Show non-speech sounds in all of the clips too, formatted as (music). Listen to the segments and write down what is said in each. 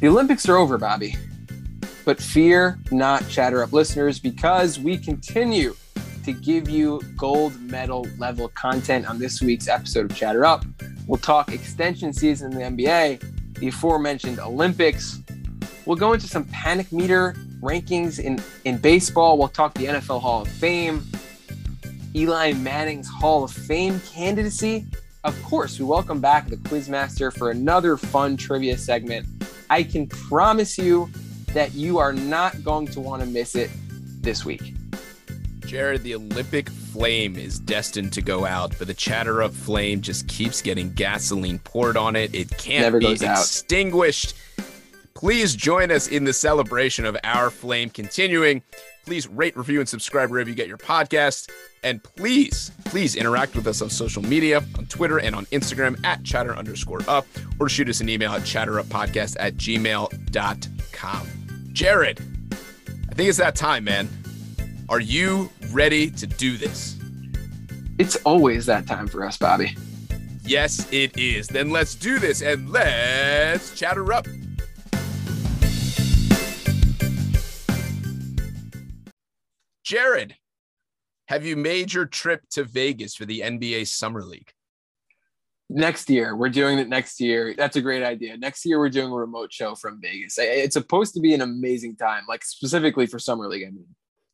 The Olympics are over, Bobby. But fear not, Chatter Up listeners, because we continue to give you gold medal level content on this week's episode of Chatter Up. We'll talk extension season in the NBA, the aforementioned Olympics. We'll go into some panic meter rankings in, in baseball. We'll talk the NFL Hall of Fame, Eli Manning's Hall of Fame candidacy. Of course, we welcome back the Quizmaster for another fun trivia segment. I can promise you that you are not going to want to miss it this week. Jared, the Olympic flame is destined to go out, but the chatter up flame just keeps getting gasoline poured on it. It can't Never be goes out. extinguished. Please join us in the celebration of our flame continuing. Please rate, review, and subscribe wherever you get your podcast. And please, please interact with us on social media, on Twitter and on Instagram at chatter underscore up, or shoot us an email at chatteruppodcast at gmail.com. Jared, I think it's that time, man. Are you ready to do this? It's always that time for us, Bobby. Yes, it is. Then let's do this and let's chatter up. Jared, have you made your trip to Vegas for the NBA Summer League? Next year, we're doing it next year. That's a great idea. Next year, we're doing a remote show from Vegas. It's supposed to be an amazing time, like specifically for Summer League. I mean,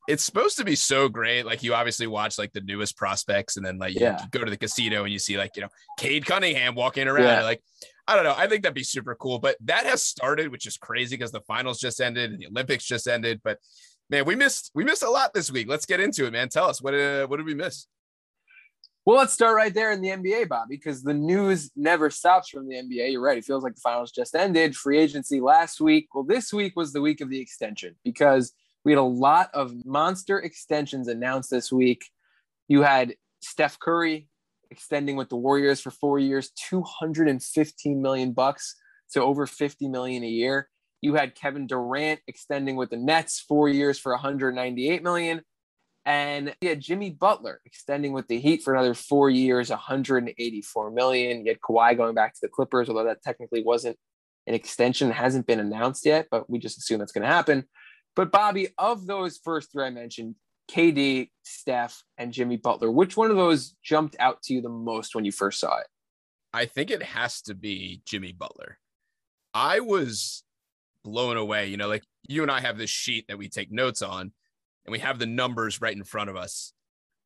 It's supposed to be so great. Like you obviously watch like the newest prospects, and then like you Yeah. go to the casino and you see like you know Cade Cunningham walking around. Yeah. Like I don't know. I think that'd be super cool. But that has started, which is crazy because the finals just ended and the Olympics just ended. But man, we missed we missed a lot this week. Let's get into it, man. Tell us what uh, what did we miss? well, let's start right there in the NBA, Bobby, because the news never stops from the NBA. You're right. It feels like the finals just ended. Free agency last week. Well, this week was the week of the extension because we had a lot of monster extensions announced this week. You had Steph Curry extending with the Warriors for four years, 215 million bucks, so over 50 million a year. You had Kevin Durant extending with the Nets four years for 198 million. And you had Jimmy Butler extending with the Heat for another four years, 184 million. You had Kawhi going back to the Clippers, although that technically wasn't an extension, hasn't been announced yet, but we just assume that's going to happen. But Bobby, of those first three I mentioned, KD, Steph, and Jimmy Butler, which one of those jumped out to you the most when you first saw it? I think it has to be Jimmy Butler. I was blown away. You know, like you and I have this sheet that we take notes on, and we have the numbers right in front of us.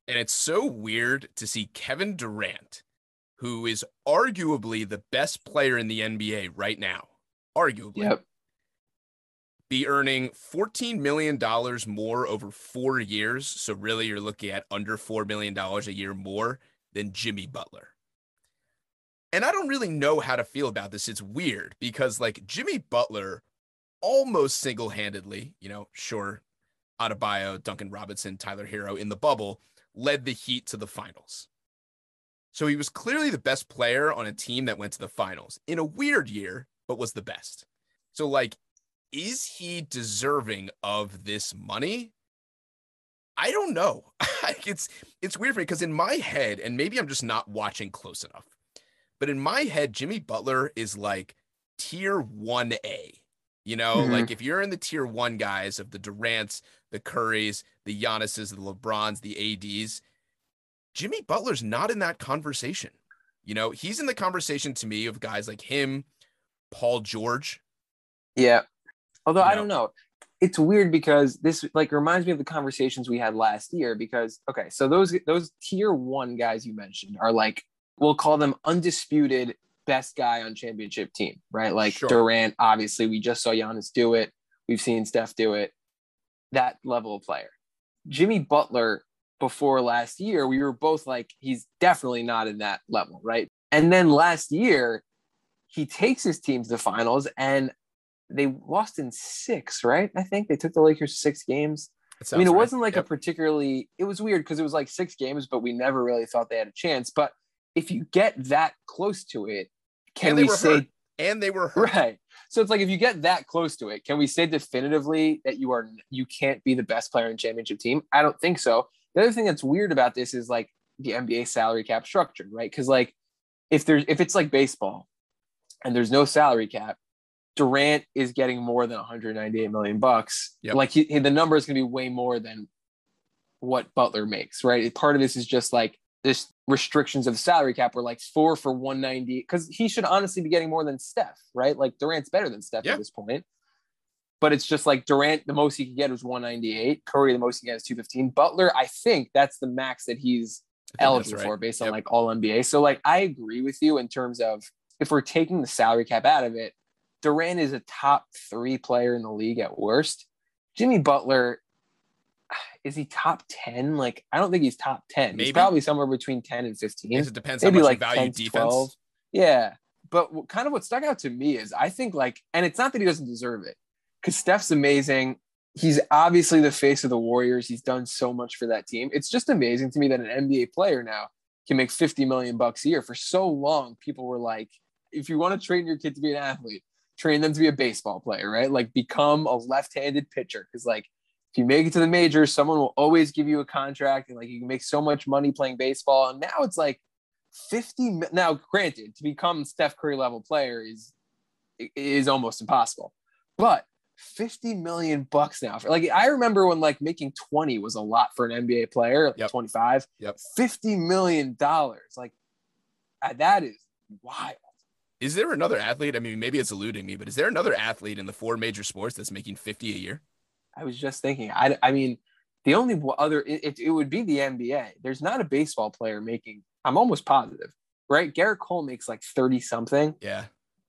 And it's so weird to see Kevin Durant, who is arguably the best player in the NBA right now, arguably, be earning $14 million more over four years. So, really, you're looking at under $4 million a year more than Jimmy Butler. And I don't really know how to feel about this. It's weird because, like, Jimmy Butler almost single handedly, you know, sure, Adebayo, Duncan Robinson, Tyler Herro in the bubble led the Heat to the finals. So he was clearly the best player on a team that went to the finals in a weird year, but was the best. So, like, is he deserving of this money? I don't know. (laughs) it's it's weird for me because in my head, and maybe I'm just not watching close enough, but in my head, Jimmy Butler is like tier 1A. You know, Mhm. like if you're in the tier one guys of the Durants, the Currys, the Giannis's, the LeBrons, the ADs, Jimmy Butler's not in that conversation. You know, he's in the conversation to me of guys like him, Paul George. Yeah. Although I You don't know. It's weird because this like reminds me of the conversations we had last year because okay, so those those tier 1 guys you mentioned are like we'll call them undisputed best guy on championship team, right? Like Sure. Durant, obviously we just saw Giannis do it. We've seen Steph do it. That level of player. Jimmy Butler before last year, we were both like he's definitely not in that level, right? And then last year he takes his team to the finals and they lost in six, right? I think they took the Lakers six games. I mean, it right. wasn't like a particularly, it was weird because it was like six games, but we never really thought they had a chance. But if you get that close to it, can And they we were say, hurt. and they were hurt. right? So it's like if you get that close to it, can we say definitively that you are you can't be the best player in championship team? I don't think so. The other thing that's weird about this is like the NBA salary cap structure, right? Because like if there's if it's like baseball and there's no salary cap, Durant is getting more than 198 million bucks. Yep. Like he, the number is going to be way more than what Butler makes, right? Part of this is just like this restrictions of the salary cap were like four for 190 because he should honestly be getting more than Steph, right? Like Durant's better than Steph Yeah. at this point. But it's just like Durant, the most he could get was 198. Curry, the most he can get is 215. Butler, I think that's the max that he's eligible right. for based on Yep. like all NBA. So like I agree with you in terms of if we're taking the salary cap out of it, Durant is a top three player in the league at worst. Jimmy Butler, is he top 10? Like I don't think he's top 10. Maybe. He's probably somewhere between 10 and 15. Guess it depends how Maybe much like you value 10 defense. 12. Yeah. But what, kind of what stuck out to me is I think like, and it's not that he doesn't deserve it because Steph's amazing. He's obviously the face of the Warriors. He's done so much for that team. It's just amazing to me that an NBA player now can make 50 million bucks a year. For so long, people were like, if you want to train your kid to be an athlete, train them to be a baseball player, right? Like become a left-handed pitcher. Cause like if you make it to the majors, someone will always give you a contract and like you can make so much money playing baseball. And now it's like 50 now granted to become Steph Curry level player is is almost impossible. But 50 million bucks now for like I remember when like making 20 was a lot for an NBA player, like Yep. 25. Yep. 50 million dollars. Like uh, that is wild. Is there another athlete? I mean, maybe it's eluding me, but is there another athlete in the four major sports that's making 50 a year? I was just thinking. I, I mean, the only other it, it, would be the NBA. There's not a baseball player making. I'm almost positive, right? Gerrit Cole makes like thirty something. Yeah.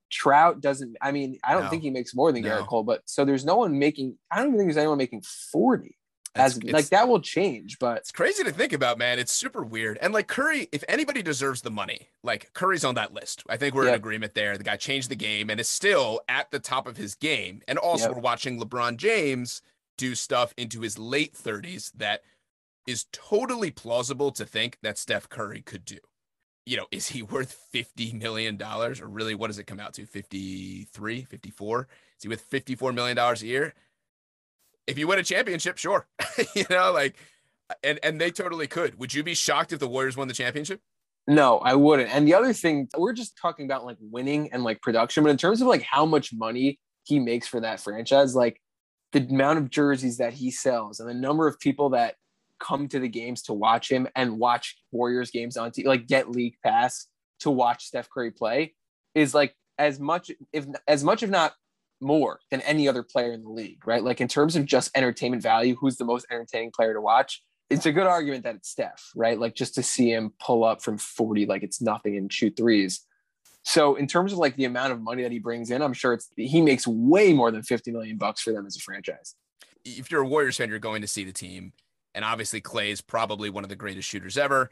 Trout doesn't. I mean, I don't No. think he makes more than No. Gerrit Cole. But so there's no one making. I don't even think there's anyone making forty. As it's- like that will change, but It's crazy to think about, man. It's super weird. And like Curry, if anybody deserves the money, like Curry's on that list. I think we're in agreement there. The guy changed the game and is still at the top of his game. And also, Yep. we're watching LeBron James do stuff into his late 30s that is totally plausible to think that Steph Curry could do. You know, is he (laughs) worth $50 million or really what does it come out to? 53, 54? Is he worth $54 million a year? If you win a championship, sure. (laughs) you know, like, and and they totally could. Would you be shocked if the Warriors won the championship? No, I wouldn't. And the other thing, we're just talking about like winning and like production, but in terms of like how much money he makes for that franchise, like the amount of jerseys that he sells and the number of people that come to the games to watch him and watch Warriors games on TV, like get league pass to watch Steph Curry play is like as much if as much if not more than any other player in the league, right? Like in terms of just entertainment value, who's the most entertaining player to watch? It's a good argument that it's Steph, right? Like just to see him pull up from 40 like it's nothing and shoot threes. So in terms of like the amount of money that he brings in, I'm sure it's he makes way more than 50 million bucks for them as a franchise. If you're a Warriors fan, you're going to see the team, and obviously Clay is probably one of the greatest shooters ever.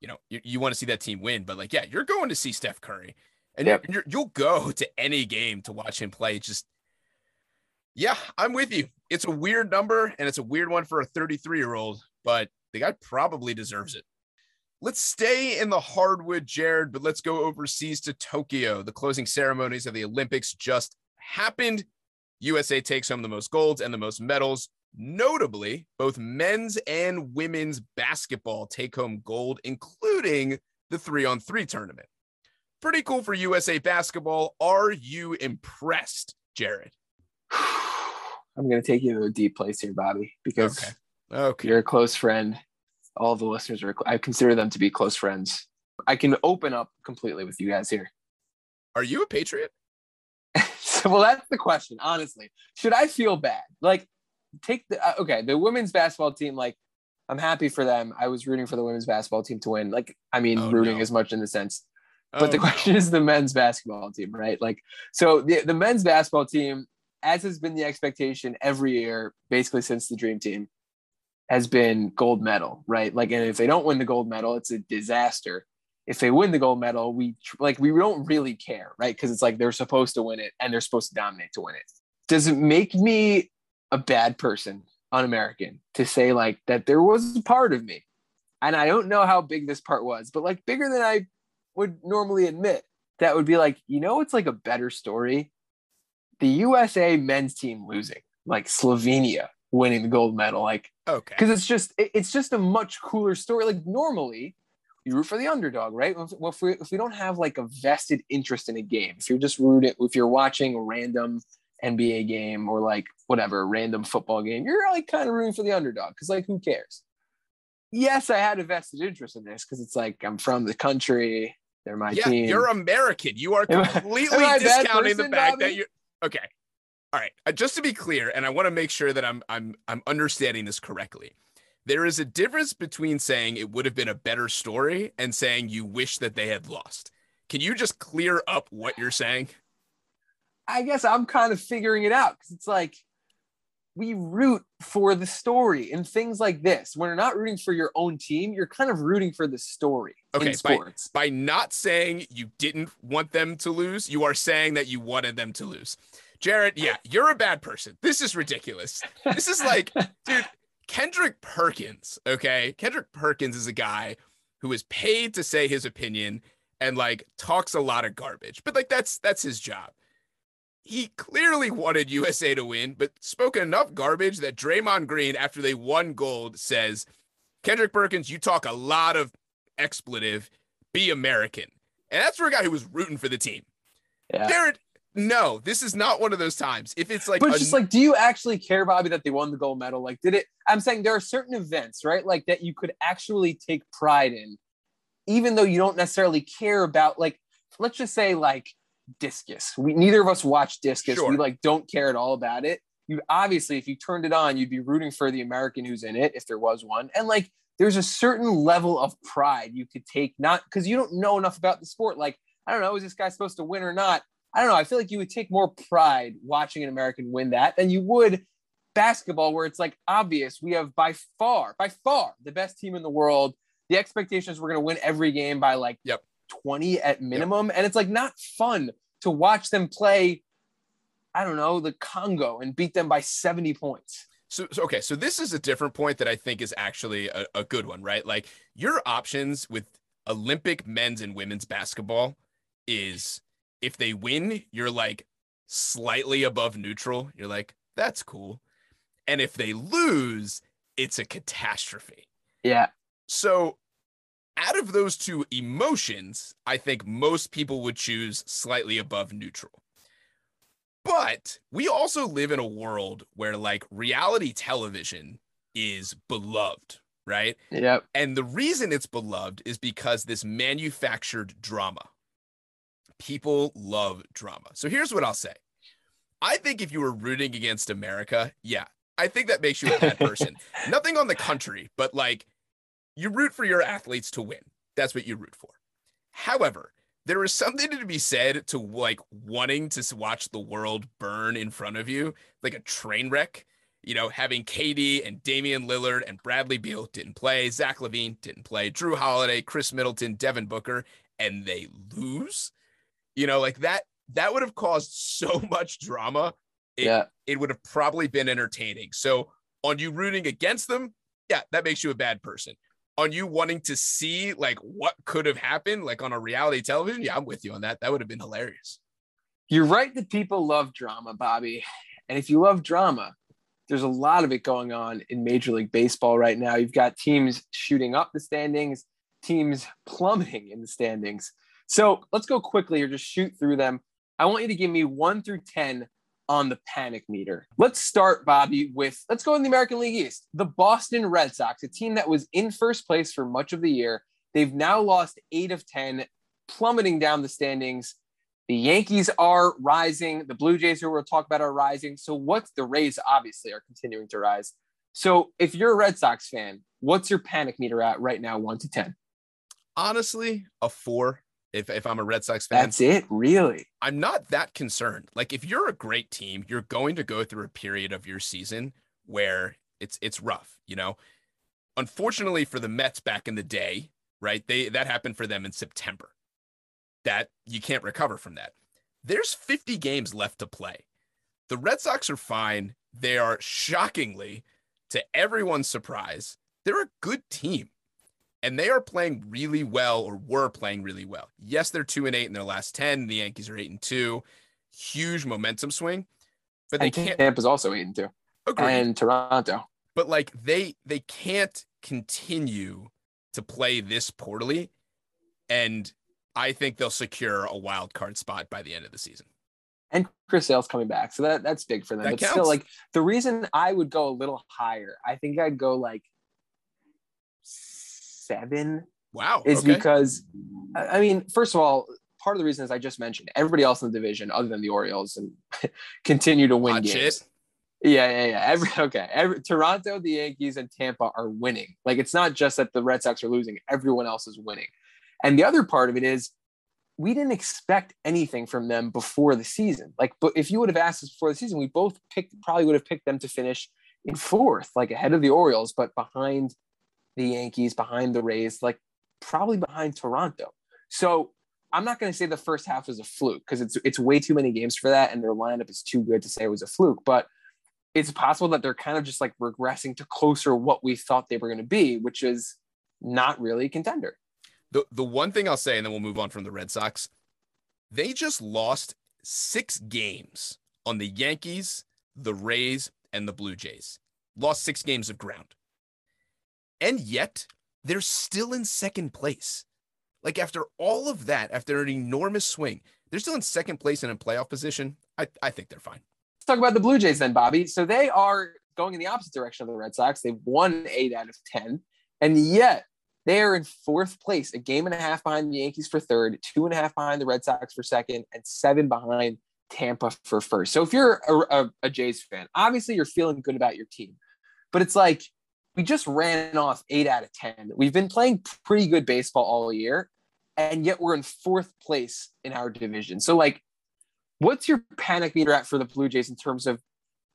You know, you, you want to see that team win, but like, yeah, you're going to see Steph Curry, and Yep. you're, you'll go to any game to watch him play. Just, yeah, I'm with you. It's a weird number, and it's a weird one for a 33 year old, but the guy probably deserves it. Let's stay in the hardwood, Jared, but let's go overseas to Tokyo. The closing ceremonies of the Olympics just happened. USA takes home the most golds and the most medals. Notably, both men's and women's basketball take home gold, including the three on three tournament. Pretty cool for USA basketball. Are you impressed, Jared? (sighs) I'm going to take you to a deep place here, Bobby, because Okay. Okay. you're a close friend. All the listeners are, I consider them to be close friends. I can open up completely with you guys here. Are you a Patriot? (laughs) so, well, that's the question, honestly. Should I feel bad? Like, take the, uh, okay, the women's basketball team, like, I'm happy for them. I was rooting for the women's basketball team to win. Like, I mean, Oh, rooting no. as much in the sense Oh, but the no. question is the men's basketball team, right? Like, so the, the men's basketball team, as has been the expectation every year, basically since the Dream Team, has been gold medal, right? Like, and if they don't win the gold medal, it's a disaster. If they win the gold medal, we like we don't really care, right? Because it's like they're supposed to win it and they're supposed to dominate to win it. Does it make me a bad person, un-American, to say like that there was a part of me, and I don't know how big this part was, but like bigger than I would normally admit that would be like, you know, it's like a better story. The USA men's team losing, like Slovenia winning the gold medal, like Okay. because it's just it- it's just a much cooler story. Like normally, you root for the underdog, right? Well, if we, if we don't have like a vested interest in a game, if you're just rooting, if you're watching a random NBA game or like whatever random football game, you're like kind of rooting for the underdog because like who cares? Yes, I had a vested interest in this because it's like I'm from the country. They're my yeah, team. You're American. You are Am I- completely am I a bad discounting the person, fact that Bobby? you okay. All right. Uh, just to be clear, and I want to make sure that I'm I'm I'm understanding this correctly. There is a difference between saying it would have been a better story and saying you wish that they had lost. Can you just clear up what you're saying? I guess I'm kind of figuring it out because it's like we root for the story and things like this. When you're not rooting for your own team, you're kind of rooting for the story Okay, in by- sports. By not saying you didn't want them to lose, you are saying that you wanted them to lose. Jared, yeah, you're a bad person. This is ridiculous. This is like, (laughs) dude, Kendrick Perkins, okay? Kendrick Perkins is a guy who is paid to say his opinion and like talks a lot of garbage. But like that's that's his job. He clearly wanted USA to win, but spoke enough garbage that Draymond Green, after they won gold, says, Kendrick Perkins, you talk a lot of expletive, be American. And that's for a guy who was rooting for the team. yeah. Jared, no, this is not one of those times. If it's like, but a- just like, do you actually care, Bobby, that they won the gold medal? Like, did it? I'm saying there are certain events, right? Like that you could actually take pride in, even though you don't necessarily care about. Like, let's just say like discus. We neither of us watch discus. Sure. We like don't care at all about it. You obviously, if you turned it on, you'd be rooting for the American who's in it, if there was one. And like, there's a certain level of pride you could take, not because you don't know enough about the sport. Like, I don't know, is this guy supposed to win or not? I don't know. I feel like you would take more pride watching an American win that than you would basketball, where it's like obvious we have by far, by far the best team in the world. The expectation is we're going to win every game by like Yep. 20 at minimum. And it's like not fun to watch them play, I don't know, the Congo and beat them by 70 points. So, so okay, so this is a different point that I think is actually a, a good one, right? Like your options with Olympic men's and women's basketball is if they win, you're like slightly above neutral. You're like, that's cool. And if they lose, it's a catastrophe. Yeah. So out of those two emotions, I think most people would choose slightly above neutral. But we also live in a world where like reality television is beloved, right? Yep. And the reason it's beloved is because this manufactured drama. People love drama. So here's what I'll say. I think if you were rooting against America, yeah, I think that makes you a bad person. (laughs) Nothing on the country, but like you root for your athletes to win. That's what you root for. However, there is something to be said to like wanting to watch the world burn in front of you, like a train wreck. You know, having KD and Damian Lillard and Bradley Beal didn't play, Zach LaVine didn't play, Jrue Holiday, Khris Middleton, Devin Booker, and they lose. You know, like that. That would have caused so (laughs) much drama. It, yeah. it would have probably been entertaining. So, on you rooting against them, yeah, that makes you a bad person. On you wanting to see like what could have happened, like on a reality television, yeah, I'm with you on that. That would have been hilarious. You're right that people love drama, Bobby. And if you love drama, there's a lot of it going on in Major League Baseball right now. You've got teams shooting up the standings, teams (laughs) plummeting in the standings. So let's go quickly or just shoot through them. I want you to give me one through 10 on the panic meter. Let's start, Bobby, with let's go in the American League East. The Boston Red Sox, a team that was in first place for much of the year. They've now lost eight of 10, plummeting down the standings. The Yankees are rising. The Blue Jays, who we'll talk about, are rising. So, what's the Rays obviously are continuing to rise. So, if you're a Red Sox fan, what's your panic meter at right now, one to 10? Honestly, a four. If if I'm a Red Sox fan, That's it, really. I'm not that concerned. Like if you're a great team, you're going to go through a period of your season where it's it's rough, you know. Unfortunately for the Mets back in the day, right? They that happened for them in September. That you can't recover from that. There's 50 games left to play. The Red Sox are fine. They are shockingly, to everyone's surprise, they're a good team. And they are playing really well, or were playing really well. Yes, they're two and eight in their last 10. The Yankees are eight and two. Huge momentum swing. But they And can't Tampa's also eight and two, agree and Toronto. but like they they can't continue to play this poorly. And I think they'll secure a wild card spot by the end of the season. And Chris Sale's coming back. So that, that's big for them. That but counts. still, like the reason I would go a little higher, I think I'd go like seven Wow. is okay. because I mean, first of all, part of the reason is I just mentioned everybody else in the division, other than the Orioles, and (laughs) continue to win Watch games. it. Yeah, yeah, yeah. Every (laughs) okay. Every Toronto, the Yankees, and Tampa are winning. Like it's not just that the Red Sox are losing; everyone else is winning. And the other part of it is we didn't expect anything from them before the season. Like, but if you would have asked us before the season, we both picked probably would have picked them to finish in fourth, like ahead of the Orioles, but behind the Yankees, behind the Rays, like probably behind Toronto. So I'm not going to say the first half was a fluke because it's it's way too many games for that, and their lineup is too good to say it was a fluke. But it's possible that they're kind of just like regressing to closer what we thought they were going to be, which is not really a contender. The the one thing I'll say, and then we'll move on from the Red Sox, they just lost six games on the Yankees, the Rays, and the Blue Jays. Lost six games of ground. And yet they're still in second place. Like after all of that, after an enormous swing, they're still in second place and in a playoff position. I, I think they're fine. Let's talk about the Blue Jays then, Bobby. So they are going in the opposite direction of the Red Sox. They've won eight out of 10, and yet they are in fourth place, a game and a half behind the Yankees for third, two and a half behind the Red Sox for second, and seven behind Tampa for first. So if you're a, a, a Jays fan, obviously you're feeling good about your team, but it's like we just ran off eight out of 10. We've been playing pretty good baseball all year, and yet we're in fourth place in our division. So, like, what's your panic meter at for the Blue Jays in terms of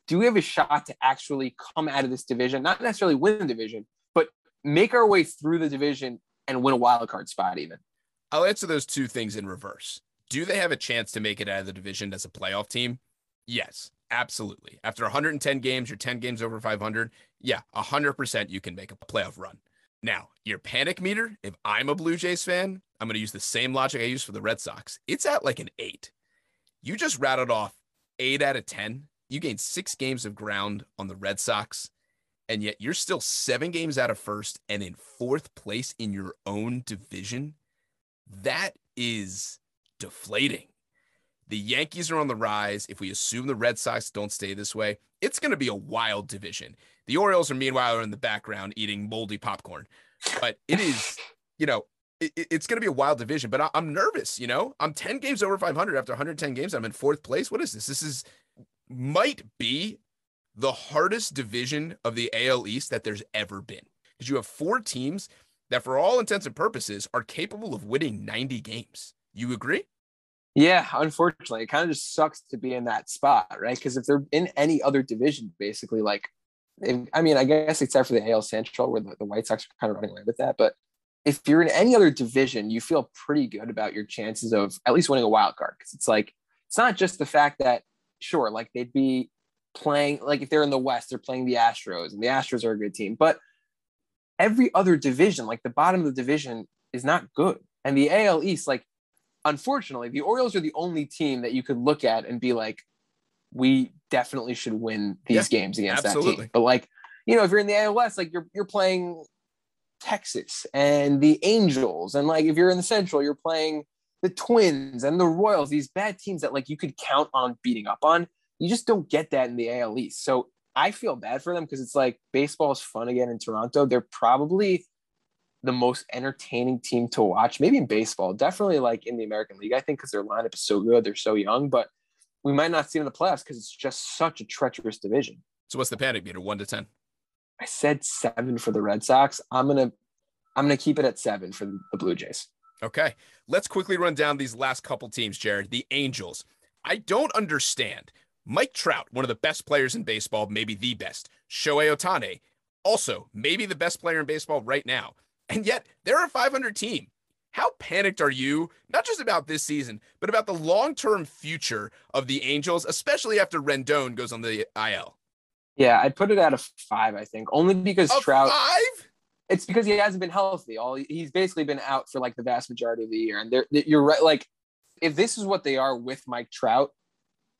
do we have a shot to actually come out of this division, not necessarily win the division, but make our way through the division and win a wild card spot, even? I'll answer those two things in reverse. Do they have a chance to make it out of the division as a playoff team? Yes, absolutely. After 110 games, you're 10 games over 500. Yeah, 100% you can make a playoff run. Now, your panic meter, if I'm a Blue Jays fan, I'm going to use the same logic I use for the Red Sox. It's at like an eight. You just rattled off eight out of 10. You gained six games of ground on the Red Sox, and yet you're still seven games out of first and in fourth place in your own division. That is deflating. The Yankees are on the rise. If we assume the Red Sox don't stay this way, it's going to be a wild division. The Orioles are meanwhile are in the background eating moldy popcorn. But it is, you know, it, it's going to be a wild division. But I, I'm nervous. You know, I'm 10 games over 500 after 110 games. I'm in fourth place. What is this? This is might be the hardest division of the AL East that there's ever been because you have four teams that, for all intents and purposes, are capable of winning 90 games. You agree? Yeah, unfortunately, it kind of just sucks to be in that spot, right? Because if they're in any other division, basically, like, if, I mean, I guess except for the AL Central, where the, the White Sox are kind of running away with that. But if you're in any other division, you feel pretty good about your chances of at least winning a wild card. Because it's like, it's not just the fact that, sure, like they'd be playing, like if they're in the West, they're playing the Astros, and the Astros are a good team. But every other division, like the bottom of the division, is not good. And the AL East, like, unfortunately, the Orioles are the only team that you could look at and be like, we definitely should win these Yeah, games against that team. But like, you know, if you're in the AL West, like you're you're playing Texas and the Angels, and like if you're in the Central, you're playing the Twins and the Royals. These bad teams that like you could count on beating up on. You just don't get that in the AL East. So I feel bad for them because it's like baseball is fun again in Toronto. They're probably the most entertaining team to watch, maybe in baseball, definitely like in the American League, I think, because their lineup is so good. They're so young, but we might not see them in the playoffs because it's just such a treacherous division. So what's the panic meter? One to 10. I said seven for the Red Sox. I'm gonna I'm gonna keep it at seven for the Blue Jays. Okay. Let's quickly run down these last couple teams, Jared. The Angels. I don't understand. Mike Trout, one of the best players in baseball, maybe the best. Shohei Ohtani, also maybe the best player in baseball right now. And yet they're a 500 team. How panicked are you, not just about this season, but about the long term future of the Angels, especially after Rendon goes on the IL? Yeah, I'd put it at a five, I think, only because A Trout. five? It's because he hasn't been healthy. All he's basically been out for like the vast majority of the year. And they're, you're right. Like, if this is what they are with Mike Trout,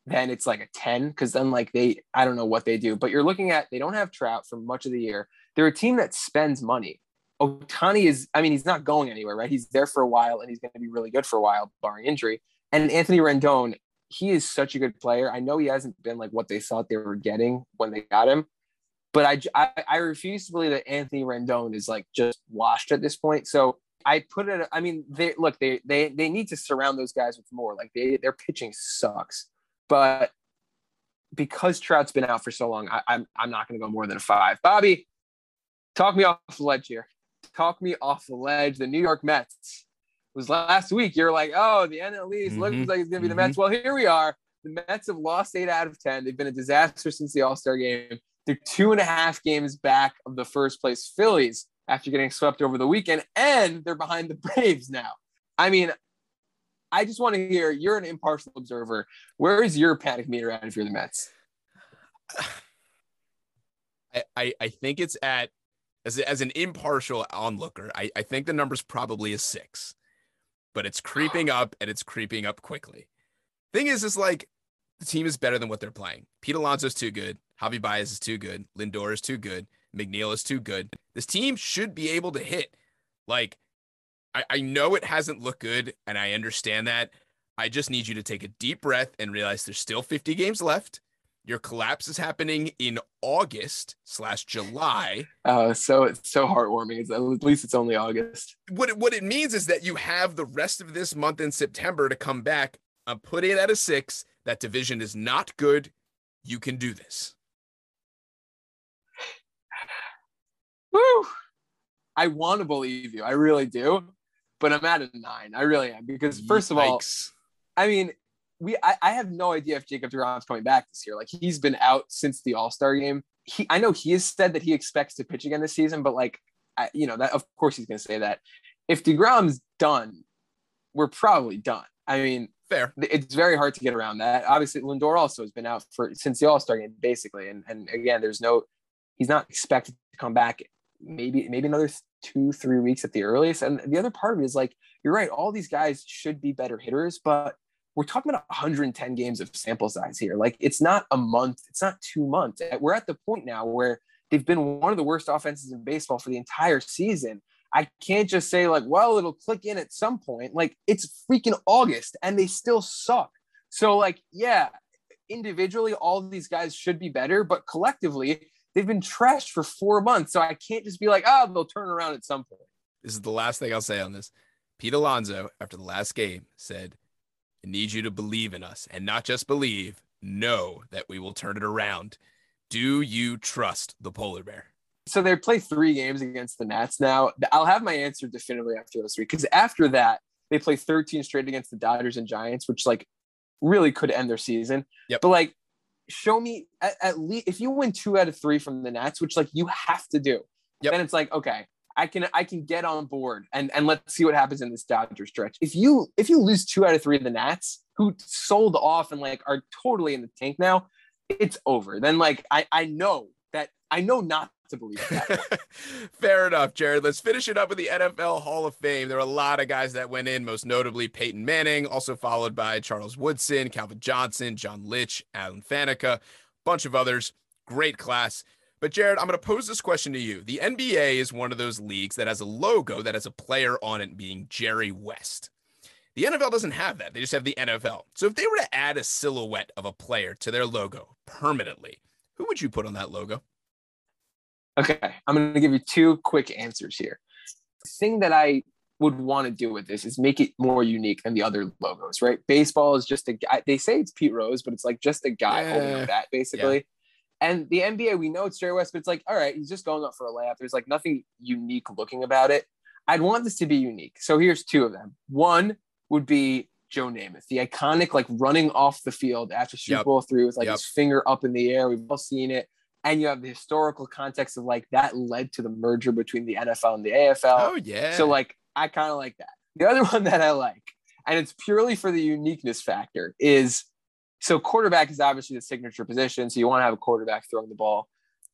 then it's like a 10 because then like they i don't know what they do but you're looking at they don't have trout for much of the year they're a team that spends money Ohtani is, I mean, he's not going anywhere, right? He's there for a while and he's going to be really good for a while, barring injury. And Anthony Rendon, he is such a good player. I know he hasn't been like what they thought they were getting when they got him, but I, I, I refuse to believe that Anthony Rendon is like just washed at this point. So I put it. I mean, they look they they they need to surround those guys with more. Like they their pitching sucks, but because Trout's been out for so long, I, I'm I'm not going to go more than a five. Bobby, talk me off the ledge here. Talk me off the ledge. The New York Mets was last week. You're like, oh, the NL East mm-hmm. looks like it's going to be the Mets. Mm-hmm. Well, here we are. The Mets have lost eight out of ten. They've been a disaster since the All Star game. They're two and a half games back of the first place Phillies after getting swept over the weekend, and they're behind the (laughs) Braves now. I mean, I just want to hear you're an impartial observer. Where is your panic meter at if you're the Mets? (sighs) I, I, I think it's at as, as an impartial onlooker, I, I think the number's probably a six, but it's creeping up and it's creeping up quickly. Thing is, is like the team is better than what they're playing. Pete Alonso's too good. Javi Baez is too good. Lindor is too good. McNeil is too good. This team should be able to hit. Like, I, I know it hasn't looked good, and I understand that. I just need you to take a deep breath and realize there's still 50 games left. Your collapse is happening in August slash July. Oh, so it's so heartwarming. It's, at least it's only August. What it, what it means is that you have the rest of this month in September to come back. I'm putting it at a six. That division is not good. You can do this. (sighs) Woo! I want to believe you. I really do. But I'm at a nine. I really am. Because first of all, I mean, we I, I have no idea if Jacob DeGrom's coming back this year. Like he's been out since the All-Star game. He I know he has said that he expects to pitch again this season, but like I, you know, that of course he's gonna say that. If DeGrom's done, we're probably done. I mean, fair. It's very hard to get around that. Obviously, Lindor also has been out for since the All Star game, basically, and and again, there's no, he's not expected to come back maybe maybe another two three weeks at the earliest and the other part of it is like you're right all these guys should be better hitters but we're talking about 110 games of sample size here like it's not a month it's not two months eh, we're at the point now where they've been one of the worst offenses in baseball for the entire season i can't just say like well it'll click in at some point like it's freaking august and they still suck so like yeah individually all these guys should be better but collectively They've been trashed for four months. So I can't just be like, oh, they'll turn around at some point. This is the last thing I'll say on this. Pete Alonso, after the last game, said, I need you to believe in us and not just believe, know that we will turn it around. Do you trust the polar bear? So they play three games against the Nats now. I'll have my answer definitively after those three because after that, they play 13 straight against the Dodgers and Giants, which like really could end their season. Yep. But like show me at, at, least if you win two out of three from the Nats, which like you have to do, yep. then it's like okay, I can I can get on board and and let's see what happens in this Dodger stretch. If you if you lose two out of three of the Nats, who sold off and like are totally in the tank now, it's over. Then like I I know that I know not to believe that. (laughs) Fair enough, Jared. Let's finish it up with the NFL Hall of Fame. There are a lot of guys that went in, most notably Peyton Manning, also followed by Charles Woodson, Calvin Johnson, John Lynch, Alan Faneca, bunch of others. Great class. But Jared, I'm going to pose this question to you. The NBA is one of those leagues that has a logo that has a player on it being Jerry West. The NFL doesn't have that. They just have the NFL. So if they were to add a silhouette of a player to their logo permanently, who would you put on that logo? Okay, I'm going to give you two quick answers here. The thing that I would want to do with this is make it more unique than the other logos, right? Baseball is just a guy. They say it's Pete Rose, but it's like just a guy yeah. holding that basically. Yeah. And the NBA, we know it's Jerry West, but it's like, all right, he's just going up for a layup. There's like nothing unique looking about it. I'd want this to be unique. So here's two of them. One would be Joe Namath, the iconic like running off the field after Super yep. Bowl three with like yep. his finger up in the air. We've all seen it and you have the historical context of like that led to the merger between the NFL and the AFL. Oh yeah. So like I kind of like that. The other (laughs) one that I like, and it's purely for the uniqueness factor, is so quarterback is obviously the signature position. So you want to have a quarterback throwing the ball.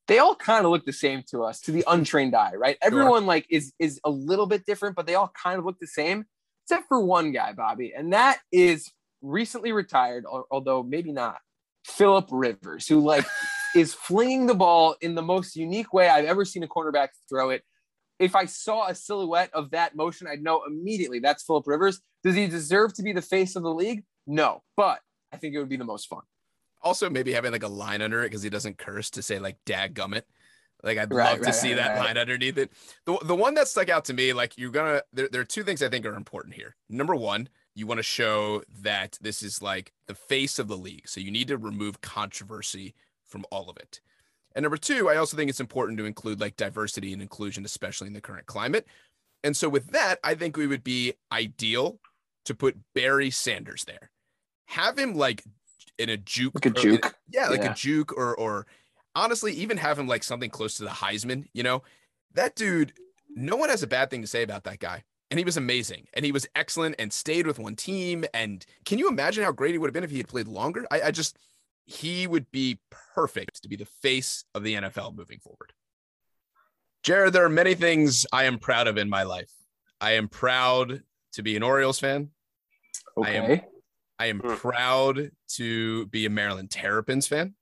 They all kind of look the same to us, to the untrained eye, right? Sure. Everyone like is is a little bit different, but they all kind of look the same, except for one guy, Bobby, and that is recently retired, although maybe not, Philip Rivers, who like (laughs) is flinging the ball in the most unique way I've ever seen a cornerback throw it. if I saw a silhouette of that motion, I'd know immediately that's Philip Rivers. Does he deserve to be the face of the league? No, but I think it would be the most fun. Also, maybe having like a line under it because he doesn't curse to say like "dag gummit." Like I'd Right, love to right, see right, that line underneath it. The the one that stuck out to me, like you're gonna there, there are two things I think are important here. Number one, you want to show that this is like the face of the league. So you need to remove controversy from all of it. And number two, I also think it's important to include like diversity and inclusion, especially in the current climate. And so with that, I think we would be ideal to put Barry Sanders there. Have him like in a juke Like a juke. yeah, like Yeah. a juke or or honestly, even have him like something close to the Heisman, you know? That dude, no one has a bad thing to say about that guy. And he was amazing. And he was excellent and stayed with one team. And can you imagine how great he would have been if he had played longer? I, I just he would be perfect to be the face of the NFL moving forward. Jared, there are many things I am proud of in my life. I am proud to be an Orioles fan. I am- Okay. I am Hmm. proud to be a Maryland Terrapins fan.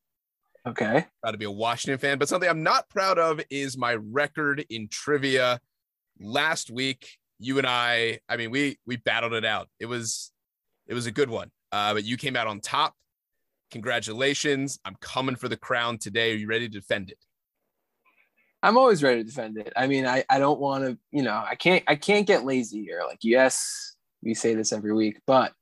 Okay. proud to be a Washington fan, but something I'm not proud of is my record in trivia. Last week, you and I, I mean, we we battled it out. It was it was a good one. Uh, but you came out on top. Congratulations. I'm coming for the crown today. Are you ready to defend it? I'm always ready to defend it. I mean, I, I don't want to, you know, I can't I can't get lazy here. Like, yes, we say this every week, but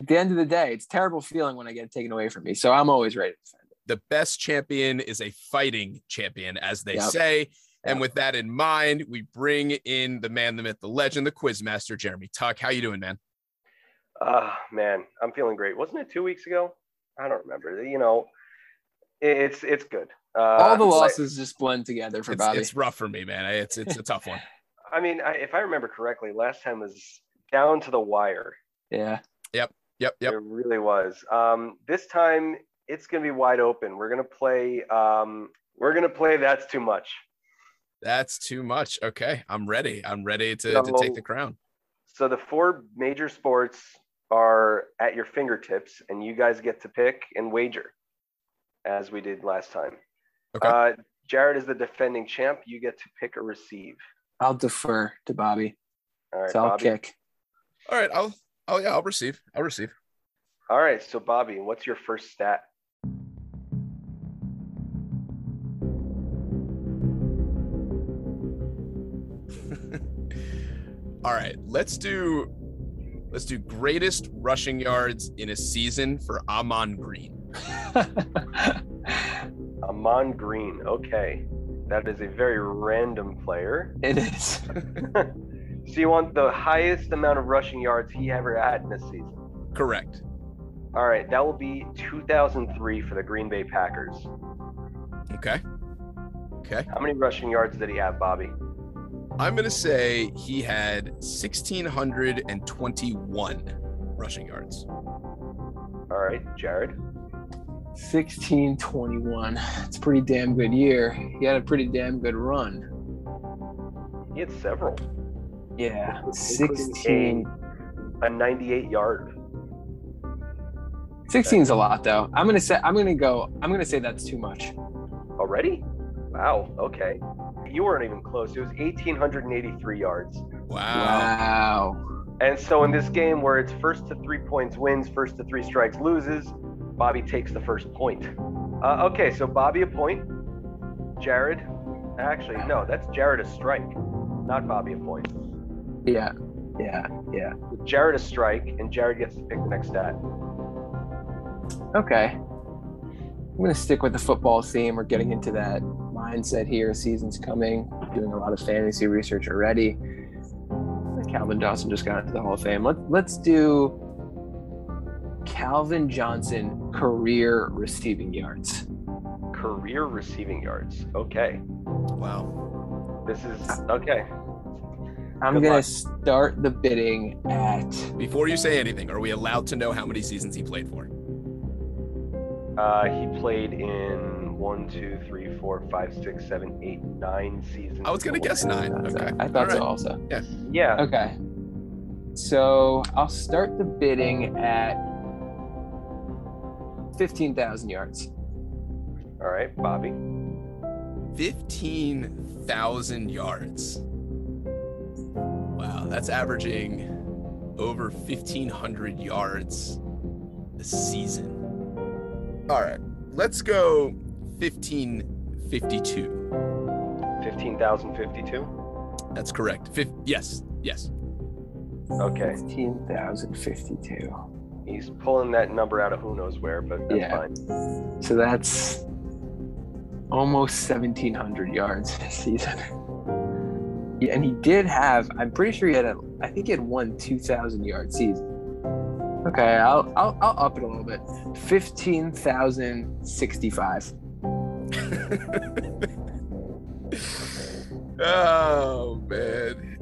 at the end of the day, it's a terrible feeling when I get it taken away from me. So I'm always ready to defend it. The best champion is a fighting champion, as they Yep. say. And with that in mind, we bring in the man, the myth, the legend, the quizmaster, Jeremy Tuck. How you doing, man? Ah, man, I'm feeling great. Wasn't it two weeks ago? I don't remember. You know, it's it's good. Uh, All the like- losses just blend together for It's, Bobby. it's rough for me, man. It's it's a tough one. (laughs) I mean, I, if I remember correctly, last time was down to the wire. yeah. Yep, yep. It really was. Um, this time it's gonna be wide open. We're gonna play. Um, we're gonna play. That's too much. That's too much. Okay, I'm ready. I'm ready to, to take the crown. So the four major sports are at your fingertips, and you guys get to pick and wager, as we did last time. Okay. Uh, Jared is the defending champ. You get to pick or receive. I'll defer to Bobby. All right, so I'll Bobby. kick. All right. I'll. Oh yeah. I'll receive. I'll receive. All right, so Bobby, what's your first stat? (laughs) All right. Let's do. Let's do greatest rushing yards in a season for Ahman Green. (laughs) Ahman Green. Okay, that is a very random player. it is. (laughs) So you want the highest amount of rushing yards he ever had in a season? Correct. All right, that will be 2003 for the Green Bay Packers. Okay. Okay. How many rushing yards did he have, Bobby? I'm gonna say he had 1,621 rushing yards. All right, Jared. 1621. It's a pretty damn good year. He had a pretty damn good run. He had several. Yeah. 16. A 98 yard. 16 is a lot though. I'm gonna say I'm gonna go. I'm gonna say that's too much. Already? Wow. Okay. You weren't even close. It was 1,883 yards. Wow. Wow. And so in this game where it's first to three points wins, first to three strikes loses, Bobby takes the first point. Uh, okay, so Bobby a point. Jared, actually, no, that's Jared a strike, not Bobby a point. Yeah. Yeah. Yeah. Jared a strike, and Jared gets to pick the next stat. Okay. I'm gonna stick with the football theme. We're getting into that mindset here. Season's coming. Doing a lot of fantasy research already. Calvin Johnson just got into the Hall of Fame. Let, let's do Calvin Johnson career receiving yards. Career receiving yards. Okay, Wow. this is okay. I'm Good gonna luck. start the bidding at Before you say anything, are we allowed to know how many seasons he played for? Uh, he played in one, two, three, four, five, six, seven, eight, nine seasons. I was gonna guess nine. Okay. I thought so All right. also. Yeah. Okay. So I'll start the bidding at fifteen thousand yards. All right, Bobby. 15,000 yards. Wow, that's averaging over 1,500 yards a season. All right, let's go 1552. 15,052. That's correct. Fif- yes, yes. Okay. 15,052. He's pulling that number out of who knows where, but that's Yeah. fine. So that's almost 1,700 yards this season. Yeah, and he did have, I'm pretty sure he had a, I think he had one 2,000 yard season. Okay, I'll, I'll, I'll up it a little bit. 15,065. (laughs) oh man.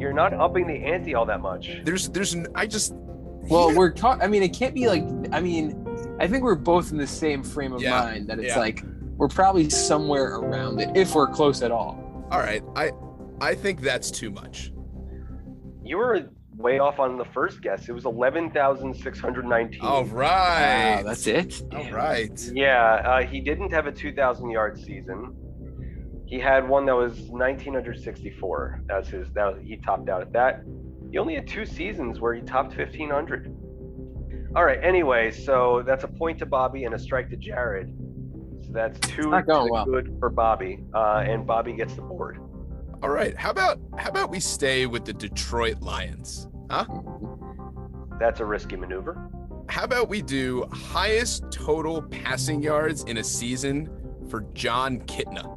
You're not upping the ante all that much. There's there's I just Well, he- we're talking, I mean, it can't be like, I mean, I think we're both in the same frame of Yeah, mind that it's yeah. like, we're probably somewhere around it if we're close at all. all right. I I think that's too much. You were way off on the first guess. It was 11,619. All Wow, right. that's it. all right. Yeah, uh, he didn't have a 2,000 yard season. He had one that was 1,964. That's his. That was, he topped out at that. He only had two seasons where he topped 1,500. All right. Anyway, so that's a point to Bobby and a strike to Jared. So that's two not going well. good for Bobby, uh, and Bobby gets the board. All right. How about how about we stay with the Detroit Lions? Huh? That's a risky maneuver. How about we do highest total passing yards in a season for Jon Kitna?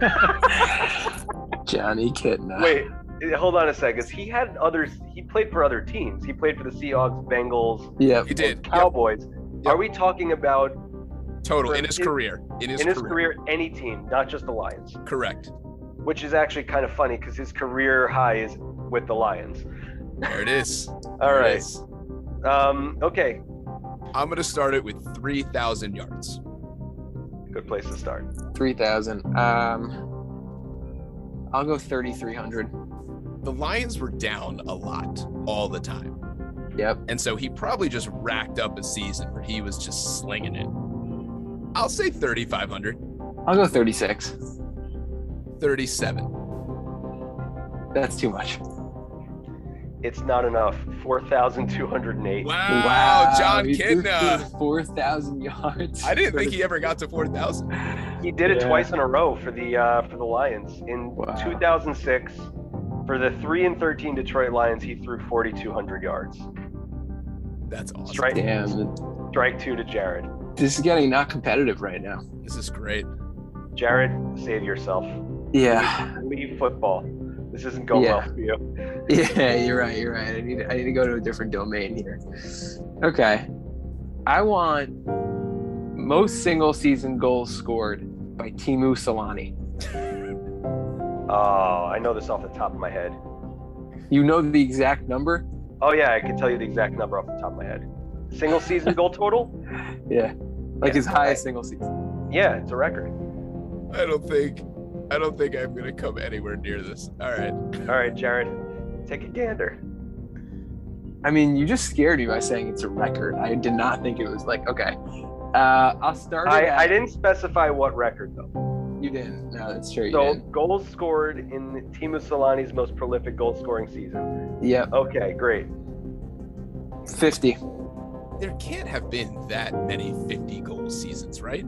(laughs) Johnny Kitna. Wait, hold on a second. 'cause He had others. He played for other teams. He played for the Seahawks, Bengals, Yeah, He did. Yep. Cowboys. Are we talking about Total For in his his- career. In his, in his career. career any team, not just the Lions? Correct. Which is actually kind of funny because his career high is with the Lions. There it is. (laughs) All There right. is. Um, okay. I'm gonna start it with 3,000 yards. Good place to start. 3,000. Um, I'll go 3,300. The Lions were down a lot all the time. Yep. And so he probably just racked up a season where he was just slinging it. I'll say 3,500, I'll go 36. 37. That's too much. It's not enough. 4,208. Wow, wow, Jon he threw Kitna. for 4,000 yards. I didn't think he ever got to 4,000. He did it Yeah. twice in a row for the uh, for the Lions. In Wow. 2006, for the 3 and 13 Detroit Lions, he threw 4,200 yards. That's awesome. Strike, Damn, strike two to Jared. this is getting not competitive right now. This is great. Jared, save yourself. Yeah. Leave football. This isn't going Yeah. well for you. (laughs) Yeah, you're right. You're right. I need I need to go to a different domain here. Okay. I want most single season goals scored by Teemu Selanne. Oh, I know this off the top of my head. You know the exact number? Oh yeah, I can tell you the exact number off the top of my head. Single season goal total? (laughs) Yeah. Like Yeah, his highest right. single season. Yeah, it's a record. I don't think I don't think I'm gonna come anywhere near this. All right. All right, Jared, take a gander. I mean, you just scared me by saying it's a record. I did not think it was like okay. Uh, I'll start. I, at- I didn't specify what record though. You didn't. No, that's true. So goals scored in Teemu Selanne's most prolific goal scoring season. Yeah. Okay, great. Fifty. There can't have been that many 50 goal seasons, right?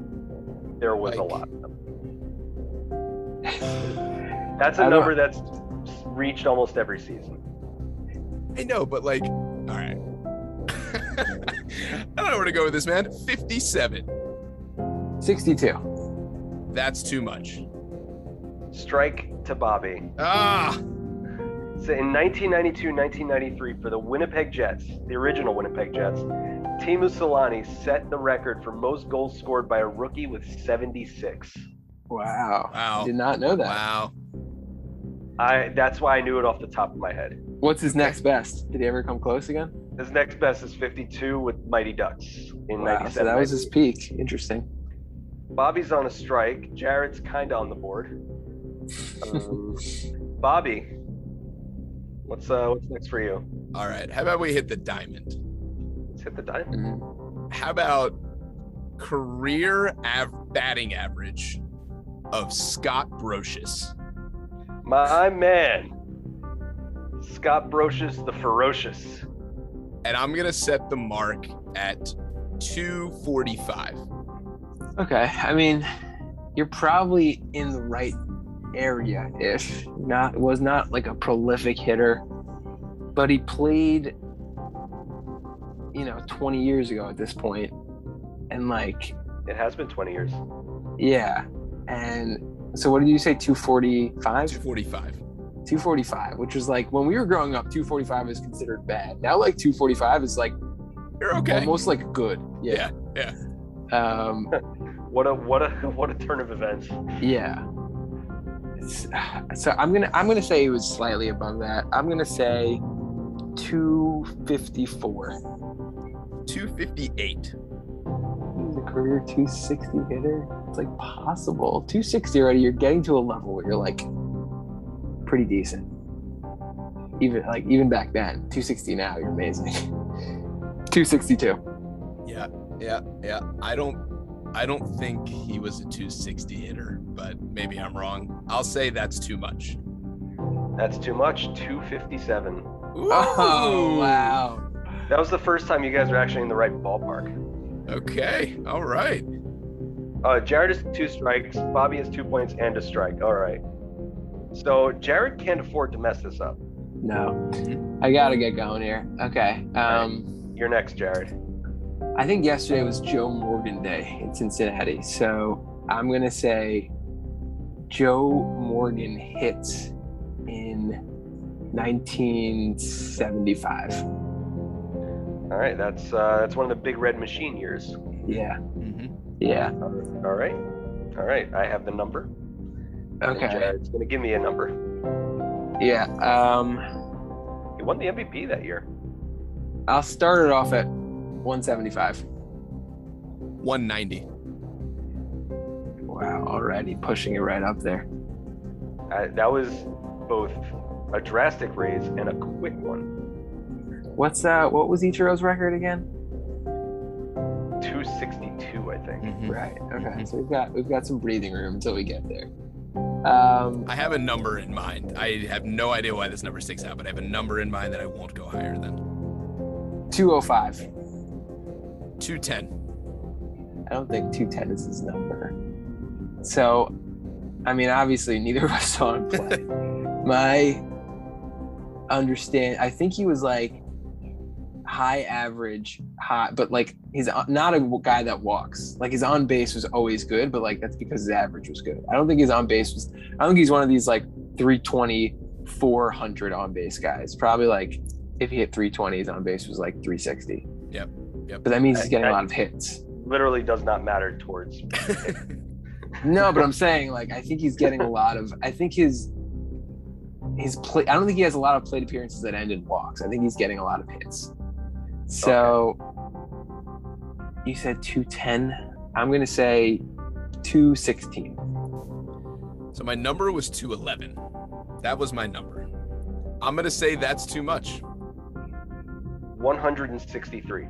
There was a Like- lot. (laughs) That's a I don't- number that's reached almost every season. I know, but like, all right. (laughs) I don't know where to go with this, man. 57. Sixty-two. That's too much. Strike to Bobby. Ah, So in 1992 1993, for the Winnipeg Jets, the original Winnipeg Jets, Teemu Selanne set the record for most goals scored by a rookie with 76. Wow. Wow. Did not know that. wow. I that's why I knew it off the top of my head. What's his next best? Did he ever come close again? His next best is 52 with Mighty Ducks in Wow, 97. so that was his peak. Interesting. Bobby's on a strike. Jared's kind of on the board. Um, (laughs) Bobby, what's uh what's next for you? All right. How about we hit the diamond? Let's hit the diamond. Mhm. How about career av- batting average of Scott Brosius? My man. Scott Brosius, the ferocious. And I'm gonna set the mark at 245. Okay. I mean, you're probably in the right area if not was not like a prolific hitter, but he played you know 20 years ago at this point and like It has been 20 years. yeah and so what did you say 245 245. 245 which was like when we were growing up 245 is considered bad now like 245 is like You're okay. almost like good yeah yeah. um (laughs) What a what a (laughs) what a turn of events. yeah It's- (sighs) so i'm gonna i'm gonna say it was slightly above that i'm gonna say 254 258. He's a career 260 hitter. It's like possible. 260 already, you're getting to a level where you're like pretty decent. Even like even back then, 260 now, you're amazing. (laughs) 262. Yeah, yeah, yeah. I don't I don't think he was a 260 hitter, but maybe I'm wrong. I'll say that's too much. That's too much. 257. (laughs) Oh wow. That was the first time you guys were actually in the right ballpark. Okay. All right. Uh, Jared has two strikes. Bobby has two points and a strike. All right. So Jared can't afford to mess this up. No. I gotta get going here. Okay. Um You're next, Jared. I think yesterday was Joe Morgan Day in Cincinnati. So I'm gonna say Joe Morgan hits in 1975. All right. That's uh, that's one of the big red machine years. Yeah, Mm-hmm. yeah. All right. All right. I have the number. And Okay. Jared's gonna give me a number. Yeah. Um, He won the MVP that year. I'll start it off at 175. 190. Wow, already pushing it right up there. Uh, that was both a drastic raise and a quick one. What's uh? What was Ichiro's record again? 262, I think. Mhm. Right. Okay. Mhm. So we've got we've got some breathing room until we get there. Um, I have a number in mind. I have no idea why this number sticks out, but I have a number in mind that I won't go higher than 205. 210. I don't think 210 is his number. So, I mean, obviously, neither of us saw him play. (laughs) My understand, I think he was like high average, high, but like he's uh, not a guy that walks. Like his on base was always good, but like that's because his average was good. I don't think his on base was. I don't think he's one of these like 320, 400 on base guys. Probably like if he hit 320, his on base was like 360. Yep, yep. But that means he's getting a I- lot of hits. Literally does not matter towards. (laughs) No, but I'm (laughs) saying like I think he's getting a lot of. I think his his play. I don't think he has a lot of plate appearances that end in walks. I think he's getting a lot of hits. So you said 210. I'm gonna say 216. So my number was 211. That was my number. I'm going to say that's too much. 163.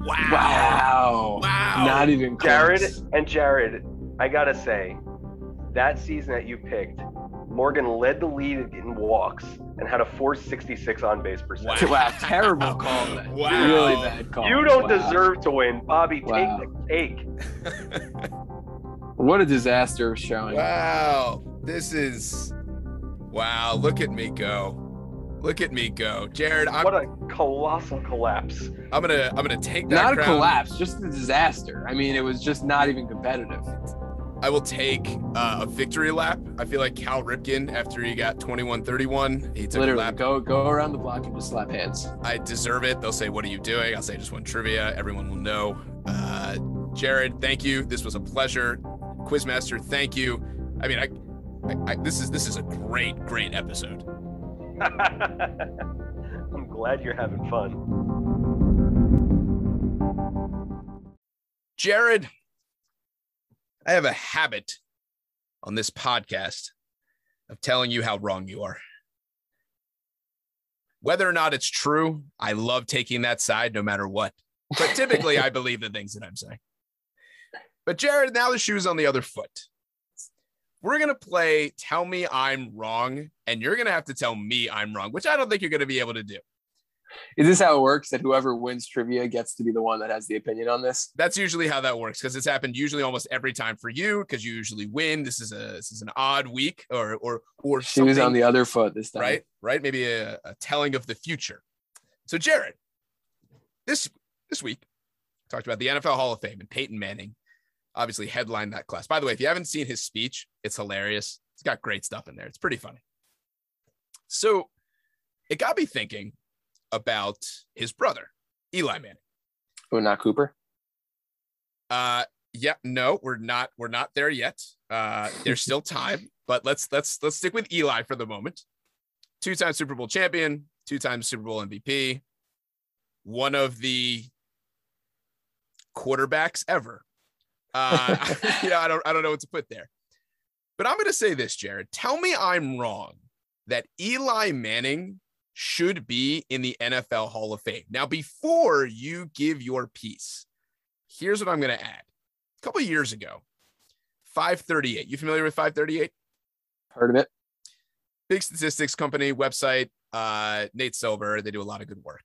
Wow. Wow. Wow. Not even close. Jared and Jared, I gotta say, that season that you picked, Morgan led the lead in walks and had a 466 on base percentage. Wow, terrible call. Then. Wow. Really bad call. You don't Wow. deserve to win, Bobby. Wow. Take the cake. What a disaster of showing. wow. This is wow. Look at me go. Look at me go. Jared, I'm, What a colossal collapse. I'm gonna I'm gonna take that Not a crown. collapse, just a disaster. I mean, it was just not even competitive. I will take uh, a victory lap. I feel like Cal Ripken after he got 21-31, he took a Literally, lap. go go around the block and just slap hands. I deserve it. They'll say, "What are you doing?" I'll say, "I "Just won trivia." Everyone will know. Uh, Jared, thank you. This was a pleasure. Quizmaster, thank you. I mean, I, I, I this is this is a great, great episode. (laughs) I'm glad you're having fun. Jared, I have a habit on this podcast of telling you how wrong you are. Whether or not it's true, I love taking that side no matter what. But typically, I (laughs) believe the things that I'm saying. But Jared, now the shoe's on the other foot. we're gonna play tell me I'm wrong, and you're gonna have to tell me I'm wrong, which I don't think you're gonna be able to do. Is this how it works? That whoever wins trivia gets to be the one that has the opinion on this? That's usually how that works because it's happened usually almost every time for you because you usually win. This is a this is an odd week or or or She was on the other foot this time. right right maybe a, a telling of the future. So Jared, this this week talked about the NFL Hall of Fame and Peyton Manning obviously headlined that class. By the way, if you haven't seen his speech, it's hilarious. It's got great stuff in there. It's pretty funny. So it got me thinking about his brother, Eli Manning. Oh, not Cooper. Uh yeah, no, we're not we're not there yet. Uh there's still (laughs) time, but let's let's let's stick with Eli for the moment. Two-time Super Bowl champion, two-time Super Bowl MVP, one of the quarterbacks ever. Uh (laughs) you know, I don't I don't know what to put there. But I'm going to say this, Jared. Tell me I'm wrong that Eli Manning should be in the NFL Hall of Fame. Now, before you give your piece, here's what I'm going to add. A couple of years ago, 538. You familiar with 538? Heard of it? Big statistics company website. Uh, Nate Silver. They do a lot of good work.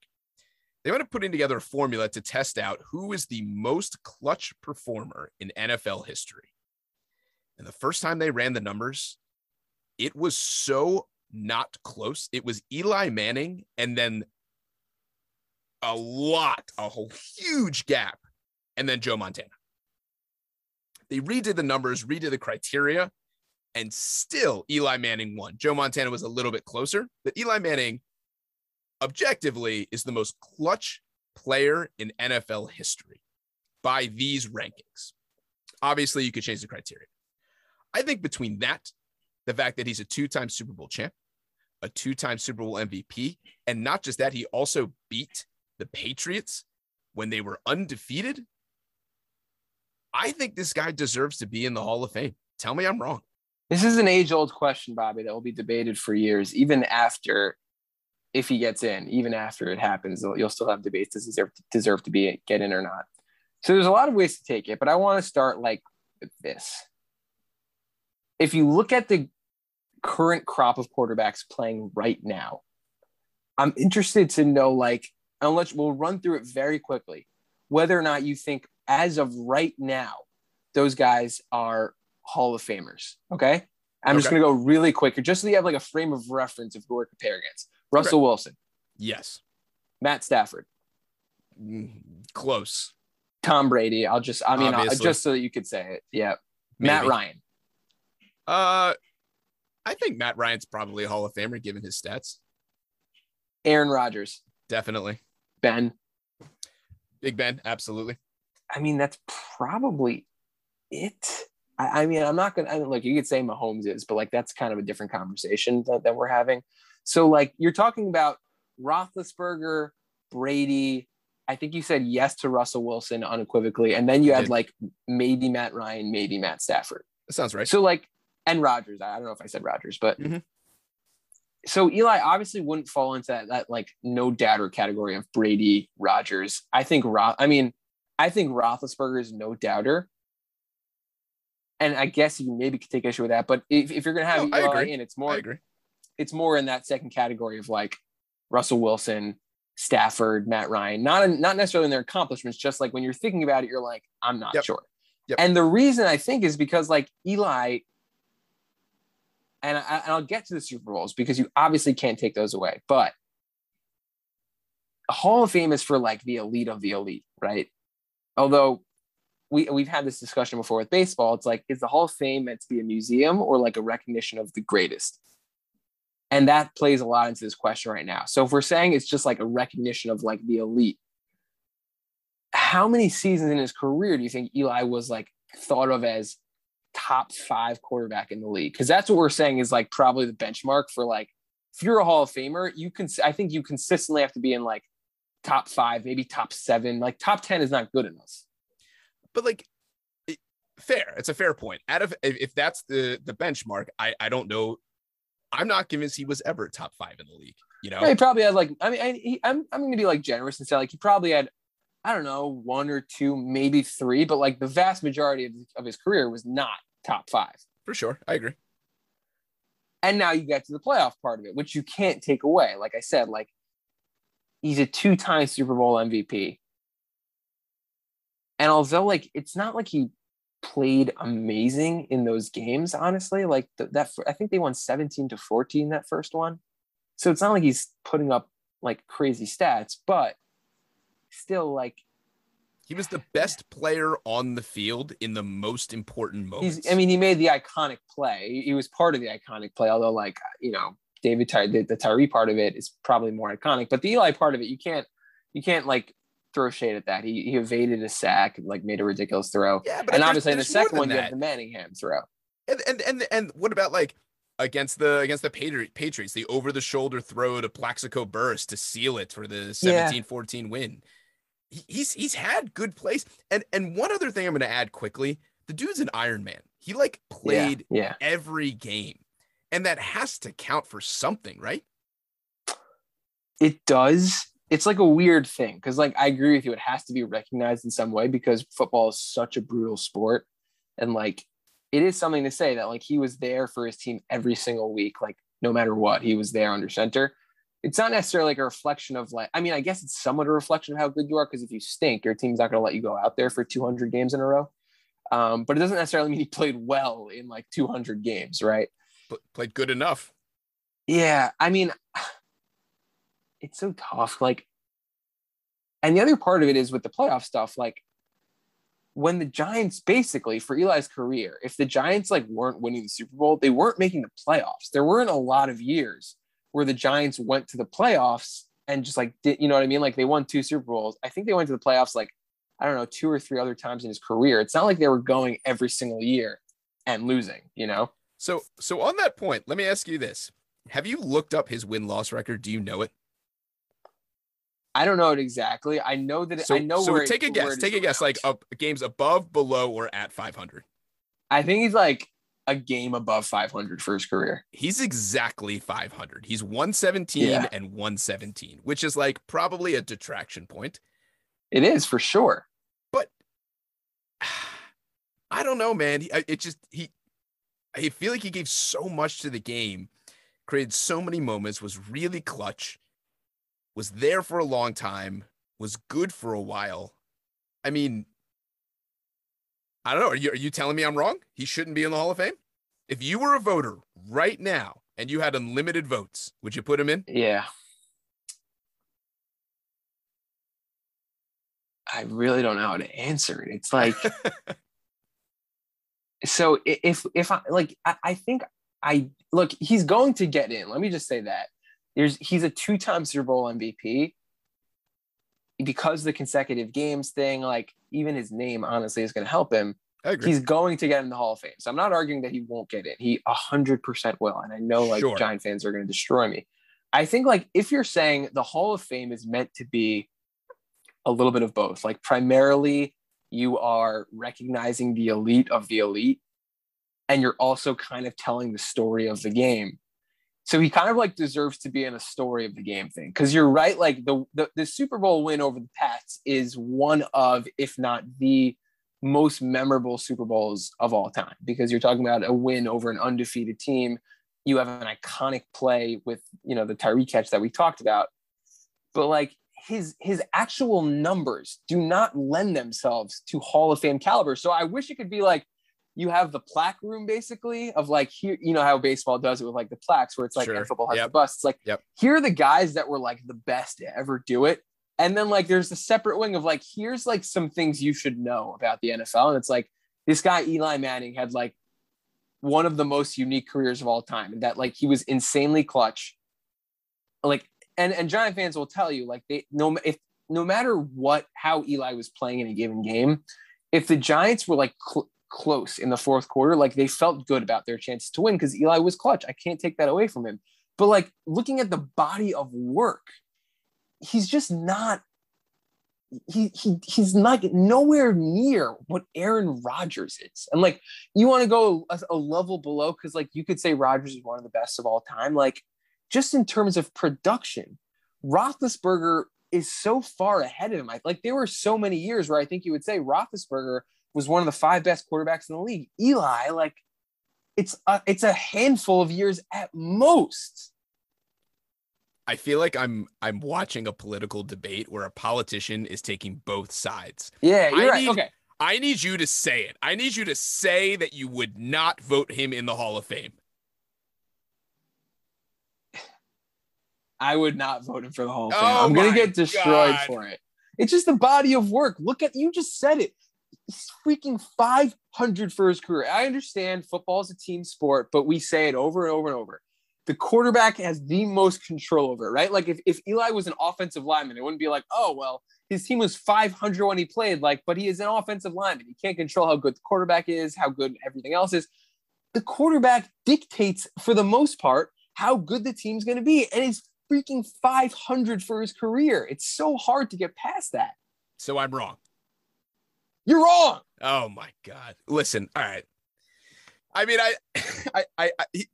They went to putting together a formula to test out who is the most clutch performer in NFL history. And the first time they ran the numbers, it was so not close. It was Eli Manning and then a lot, a whole huge gap, and then Joe Montana. They redid the numbers, redid the criteria, and still Eli Manning won. Joe Montana was a little bit closer, but Eli Manning objectively is the most clutch player in NFL history by these rankings. Obviously, you could change the criteria. I think between that, the fact that he's a two time Super Bowl champ, a two time Super Bowl MVP, and not just that, he also beat the Patriots when they were undefeated. I think this guy deserves to be in the Hall of Fame. Tell me I'm wrong. This is an age old question, Bobby, that will be debated for years, even after, if he gets in, even after it happens, you'll still have debates. Does he deserve, deserve to be get in or not? So there's a lot of ways to take it, but I want to start like this. If you look at the current crop of quarterbacks playing right now, I'm interested to know, like, unless we'll run through it very quickly, whether or not you think as of right now, those guys are Hall of Famers. Okay. I'm just going to go really quick just so you have like a frame of reference of who we're comparing against. Russell Wilson, Yes. Matt Stafford, Mm, Close. Tom Brady. I'll just, I mean, I'll, just so that you could say it. Yeah. Matt Ryan, Uh, I think Matt Ryan's probably a Hall of Famer given his stats. Aaron Rodgers, Definitely. Ben. Big Ben, absolutely. I mean, that's probably it. I, I mean, I'm not gonna I mean, look. You could say Mahomes is, but like that's kind of a different conversation that, that we're having. So, like, you're talking about Roethlisberger, Brady. I think you said yes to Russell Wilson unequivocally, and then you had like maybe Matt Ryan, maybe Matt Stafford. That sounds right. So, like, and Rodgers. I don't know if I said Rodgers, but Mhm. so Eli obviously wouldn't fall into that, that like no doubter category of Brady, Rodgers. I think Roth. I mean, I think Roethlisberger is no doubter. And I guess you maybe could take issue with that, but if, if you're gonna have No, Eli in, it's more agree. it's more in that second category of like Russell Wilson, Stafford, Matt Ryan. Not in, not necessarily in their accomplishments, just like when you're thinking about it, you're like, I'm not Yep. sure. Yep. And the reason I think is because like Eli, and, I, and I'll get to the Super Bowls because you obviously can't take those away, but Hall of Fame is for like the elite of the elite, right? Although we we've had this discussion before with baseball, it's like is the Hall of Fame meant to be a museum or like a recognition of the greatest? And that plays a lot into this question right now. So if we're saying it's just like a recognition of like the elite, how many seasons in his career do you think Eli was like thought of as top five quarterback in the league? Because that's what we're saying is like probably the benchmark for like if you're a Hall of Famer, you can I think you consistently have to be in like top five, maybe top seven. Like top ten is not good enough. But like fair. It's a fair point. Out of if, that's the the benchmark, I I don't know. I'm not convinced he was ever top five in the league. You know, He probably had like I mean I, he, I'm I'm going to be like generous and say like he probably had I don't know one or two maybe three, but like the vast majority of, of his career was not top five. For sure. I agree. And now you get to the playoff part of it, which you can't take away. Like I said, like he's a two-time Super Bowl MVP. And although like it's not like he played amazing in those games, honestly, like th- that I think they won 17 to 14 that first one. So it's not like he's putting up like crazy stats, but still like he was the best player on the field in the most important moments. He's, I mean, he made the iconic play. He was part of the iconic play, although, like, you know, David Ty- the, the Tyree part of it is probably more iconic, but the Eli part of it, you can't, you can't like throw shade at that. He, he evaded a sack, and, like made a ridiculous throw. Yeah, but and obviously in the second one, than you have the Manningham throw. And and and and what about like against the against the Patri- Patriots, the over the shoulder throw to Plaxico Burress to seal it for the 17-14 win. He, he's he's had good plays. And and one other thing I'm going to add quickly, the dude's an Iron Man. He like played Yeah, yeah. every game. And that has to count for something, right? It does. It's like a weird thing because, like, I agree with you. It has to be recognized in some way because football is such a brutal sport, and like, it is something to say that like he was there for his team every single week, like no matter what, he was there under center. It's not necessarily like a reflection of like. I mean, I guess it's somewhat a reflection of how good you are because if you stink, your team's not going to let you go out there for 200 games in a row. Um, but it doesn't necessarily mean he played well in like 200 games, right? Pl- played good enough. Yeah, I mean, (sighs) it's so tough. Like, and the other part of it is with the playoff stuff. Like, when the Giants basically for Eli's career, if the Giants like weren't winning the Super Bowl, they weren't making the playoffs. There weren't a lot of years where the Giants went to the playoffs and just like did you know what I mean? Like they won two Super Bowls. I think they went to the playoffs like I don't know two or three other times in his career. It's not like they were going every single year and losing. You know. So so on that point, let me ask you this. Have you looked up his win-loss record? Do you know it? I don't know it exactly. I know that So, I know so where it- take a guess. Take a guess like up games above, below, or at 500. I think he's like a game above 500 for his career. He's exactly 500. He's 117 Yeah. and 117, which is like probably a detraction point. It is for sure. But (sighs) I don't know, man. It just he I feel like he gave so much to the game, created so many moments, was really clutch, was there for a long time, was good for a while. I mean, I don't know. Are you, are you telling me I'm wrong? He shouldn't be in the Hall of Fame? If you were a voter right now and you had unlimited votes, would you put him in? Yeah. I really don't know how to answer it. It's like (laughs) so if if I like I, I think I look he's going to get in. Let me just say that. There's he's a two-time Super Bowl MVP. Because the consecutive games thing, like even his name honestly is going to help him. He's going to get in the Hall of Fame. So I'm not arguing that he won't get in. He 100% will. And I know like Sure. Giant fans are going to destroy me. I think like if you're saying the Hall of Fame is meant to be a little bit of both, like primarily you are recognizing the elite of the elite and you're also kind of telling the story of the game. So he kind of like deserves to be in a story of the game thing. Cause you're right. Like the, the, the Super Bowl win over the Pats is one of, if not the most memorable Super Bowls of all time because you're talking about a win over an undefeated team. You have an iconic play with, you know, the Tyree catch that we talked about. But like his his actual numbers do not lend themselves to Hall of Fame caliber. So I wish it could be like you have the plaque room basically of like here, you know how baseball does it with like the plaques where it's like Sure. football has Yep. the bust. It's like Yep. here are the guys that were like the best to ever do it. And then like there's a separate wing of like here's like some things you should know about the NFL. And it's like this guy Eli Manning had like one of the most unique careers of all time, and that like he was insanely clutch. Like and and Giant fans will tell you like they no if no matter what how Eli was playing in a given game, if the Giants were like cl- close in the fourth quarter, like they felt good about their chances to win because Eli was clutch. I can't take that away from him. But like looking at the body of work, he's just not. He, he he's not nowhere near what Aaron Rodgers is, and like you want to go a, a level below because like you could say Rodgers is one of the best of all time. Like just in terms of production, Roethlisberger is so far ahead of him. I, like there were so many years where I think you would say Roethlisberger was one of the five best quarterbacks in the league. Eli, like it's a, it's a handful of years at most. I feel like I'm I'm watching a political debate where a politician is taking both sides. Yeah, you're I right. need- okay. I need you to say it. I need you to say that you would not vote him in the Hall of Fame. I would not vote him for the Hall of Fame. Oh I'm gonna get destroyed God. for it. It's just the body of work. Look at you just said it. Freaking 500 for his career. I understand football is a team sport, but we say it over and over and over. The quarterback has the most control over it, right? Like if, if Eli was an offensive lineman, it wouldn't be like, oh well, his team was 500 when he played, like, but he is an offensive lineman. He can't control how good the quarterback is, how good everything else is. The quarterback dictates, for the most part, how good the team's going to be, and he's freaking 500 for his career. It's so hard to get past that. So I'm wrong. You're wrong. Oh my God. Listen, all right. I mean, I, (laughs) I, I, I he-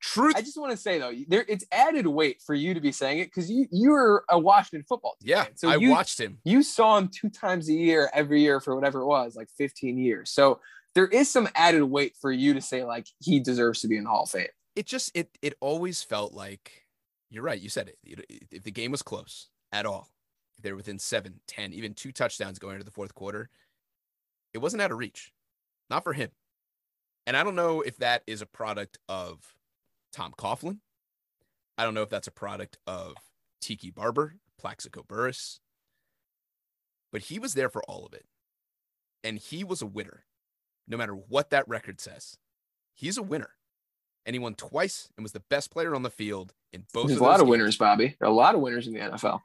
truth. I just want to say though, there it's added weight for you to be saying it because you you're a Washington football team. yeah, fan. So I you, watched him. you saw him two times a year every year for whatever it was, like 15 years. So there is some added weight for you to say like he deserves to be in the Hall of Fame. It just, it, it always felt like, you're right. You said it. If the game was close at all, if they were within seven, 10, even two touchdowns going into the fourth quarter, it wasn't out of reach. Not for him. And I don't know if that is a product of Tom Coughlin. I don't know if that's a product of Tiki Barber, Plaxico Burress. But he was there for all of it. And he was a winner, no matter what that record says. He's a winner. And he won twice and was the best player on the field in both There's a lot those of games. winners, Bobby. A lot of winners in the NFL.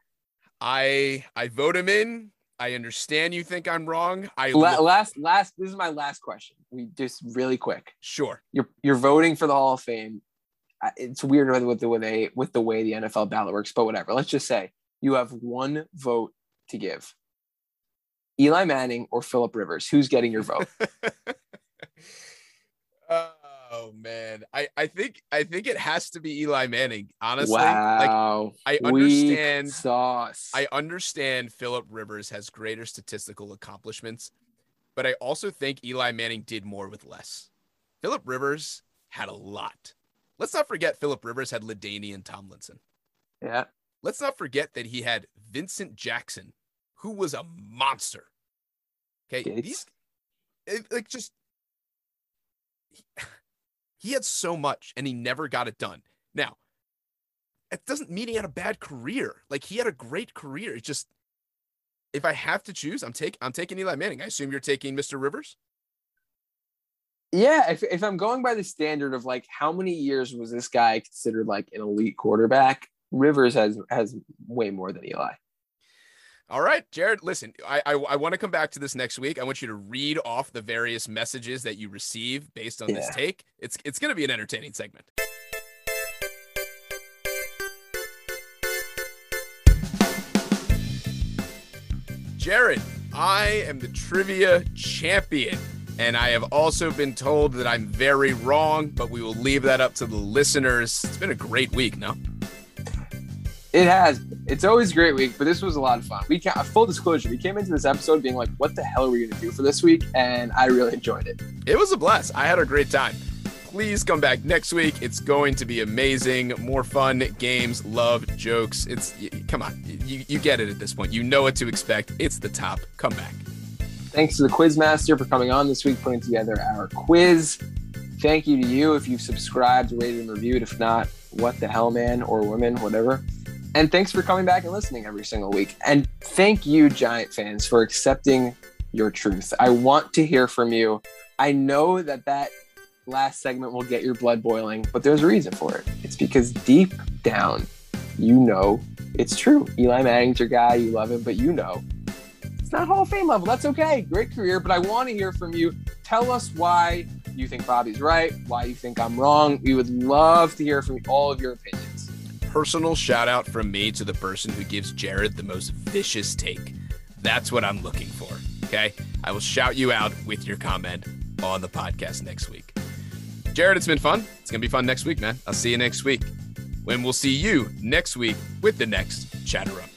I I vote him in. I understand you think I'm wrong. I La- last, last. This is my last question. We just really quick. sure. You're you're voting for the Hall of Fame. It's weird with the way they with the way the NFL ballot works, but whatever. Let's just say you have one vote to give. Eli Manning or Philip Rivers. Who's getting your vote? (laughs) oh man. I I think I think it has to be Eli Manning. Honestly, like wow. I Weak understand sauce. I understand Philip Rivers has greater statistical accomplishments, but I also think Eli Manning did more with less. Philip Rivers had a lot. Let's not forget Philip Rivers had LaDainian and Tomlinson. yeah. Let's not forget that he had Vincent Jackson, who was a monster. Okay, Gates. these like just he, he had so much and he never got it done. Now, it doesn't mean he had a bad career. Like he had a great career. It's just if I have to choose, I'm take I'm taking Eli Manning. I assume you're taking Mr. Rivers. Yeah, if, if I'm going by the standard of like how many years was this guy considered like an elite quarterback, Rivers has has way more than Eli. All right, Jared. Listen, I I, I want to come back to this next week. I want you to read off the various messages that you receive based on this take. It's it's going to be an entertaining segment. Jared, I am the trivia champion. And I have also been told that I'm very wrong, but we will leave that up to the listeners. It's been a great week, no? It has. It's always a great week, but this was a lot of fun. We ca- uh, full disclosure, we came into this episode being like, "What the hell are we going to do for this week?" And I really enjoyed it. It was a blast. I had a great time. Please come back next week. It's going to be amazing. More fun, games, love, jokes. It's come on. You, you get it at this point. You know what to expect. It's the top. Come back. Thanks to the Quizmaster for coming on this week, putting together our quiz. Thank you to you if you've subscribed, rated, and reviewed. If not, what the hell, man or woman, whatever. And thanks for coming back and listening every single week. And thank you, Giant fans, for accepting your truth. I want to hear from you. I know that that last segment will get your blood boiling, but there's a reason for it. It's because deep down, you know it's true. Eli Manning's your guy. You love him, but you know it's not Hall of Fame level. That's okay. Great career, but I want to hear from you. Tell us why you think Bobby's right, why you think I'm wrong. We would love to hear from all of your opinions. Personal shout out from me to the person who gives Jared the most vicious take. That's what I'm looking for. Okay. I will shout you out with your comment on the podcast next week. Jared, it's been fun. It's going to be fun next week, man. I'll see you next week when we'll see you next week with the next Chatter Up.